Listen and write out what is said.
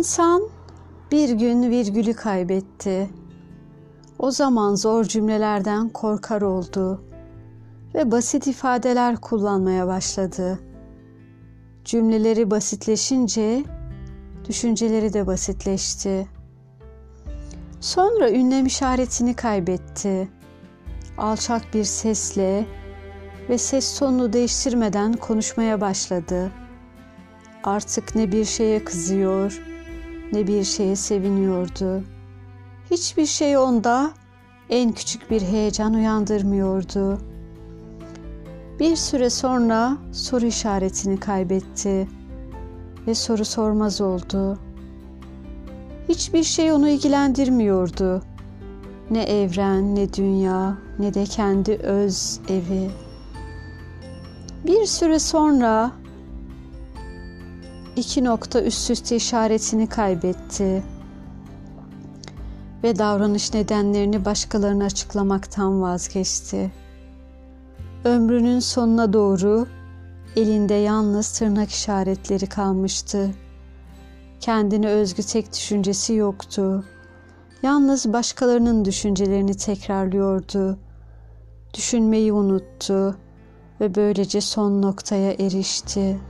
İnsan bir gün virgülü kaybetti. O zaman zor cümlelerden korkar oldu ve basit ifadeler kullanmaya başladı. Cümleleri basitleşince düşünceleri de basitleşti. Sonra ünlem işaretini kaybetti. Alçak bir sesle ve ses tonunu değiştirmeden konuşmaya başladı. Artık ne bir şeye kızıyor, ne bir şeye seviniyordu. Hiçbir şey onda en küçük bir heyecan uyandırmıyordu. Bir süre sonra soru işaretini kaybetti ve soru sormaz oldu. Hiçbir şey onu ilgilendirmiyordu. Ne evren, ne dünya, ne de kendi öz evi. Bir süre sonra iki nokta üst üste işaretini kaybetti ve davranış nedenlerini başkalarına açıklamaktan vazgeçti. Ömrünün sonuna doğru elinde yalnız tırnak işaretleri kalmıştı. Kendine özgü tek düşüncesi yoktu. Yalnız başkalarının düşüncelerini tekrarlıyordu. Düşünmeyi unuttu ve böylece son noktaya erişti.''